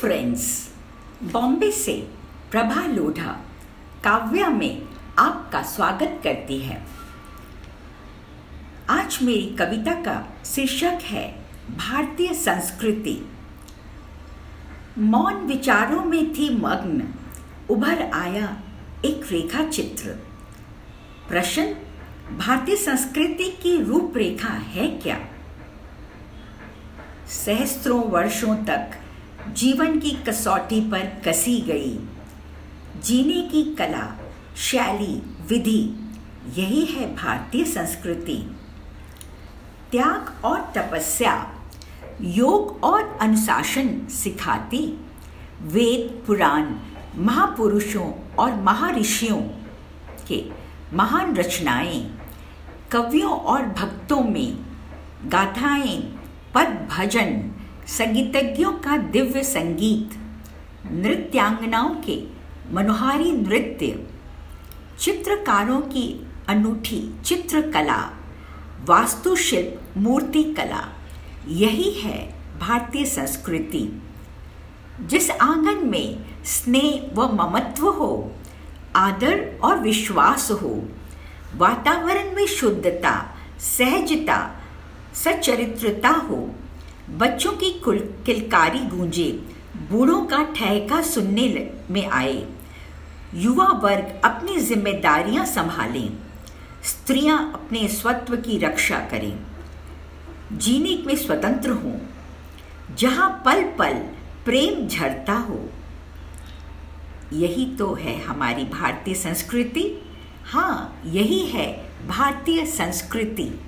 Friends Bombay से प्रभा लोढ़ा काव्या में आपका स्वागत करती है। आज मेरी कविता का शीर्षक है भारतीय संस्कृति। मौन विचारों में थी मग्न, उभर आया एक रेखा चित्र प्रश्न, भारतीय संस्कृति की रूपरेखा है क्या? सहस्त्रों वर्षों तक जीवन की कसौटी पर कसी गई। जीने की कला, शैली, विधि, यही है भारतीय संस्कृति। त्याग और तपस्या, योग और अनुशासन सिखाती। वेद, पुराण, महापुरुषों और महर्षियों के महान रचनाएँ, कवियों और भक्तों में गाथाएँ, पद भजन संगीतज्ञों का दिव्य संगीत, नृत्यांगनाओं के मनोहारी नृत्य, चित्रकारों की अनूठी चित्रकला, वास्तुशिल्प मूर्ति कला यही है भारतीय संस्कृति। जिस आँगन में स्नेह व ममत्व हो, आदर और विश्वास हो, वातावरण में शुद्धता, सहजता सचरित्रता हो बच्चों की कुल किलकारी गूंजे, बूढ़ों का ठहका सुनने में आए। युवा वर्ग अपनी जिम्मेदारियाँ संभालें, स्त्रियाँ अपने स्वत्व की रक्षा करें। जीने में स्वतंत्र हों, जहाँ पल पल प्रेम झरता हो। यही तो है हमारी भारतीय संस्कृति। हाँ यही है भारतीय संस्कृति।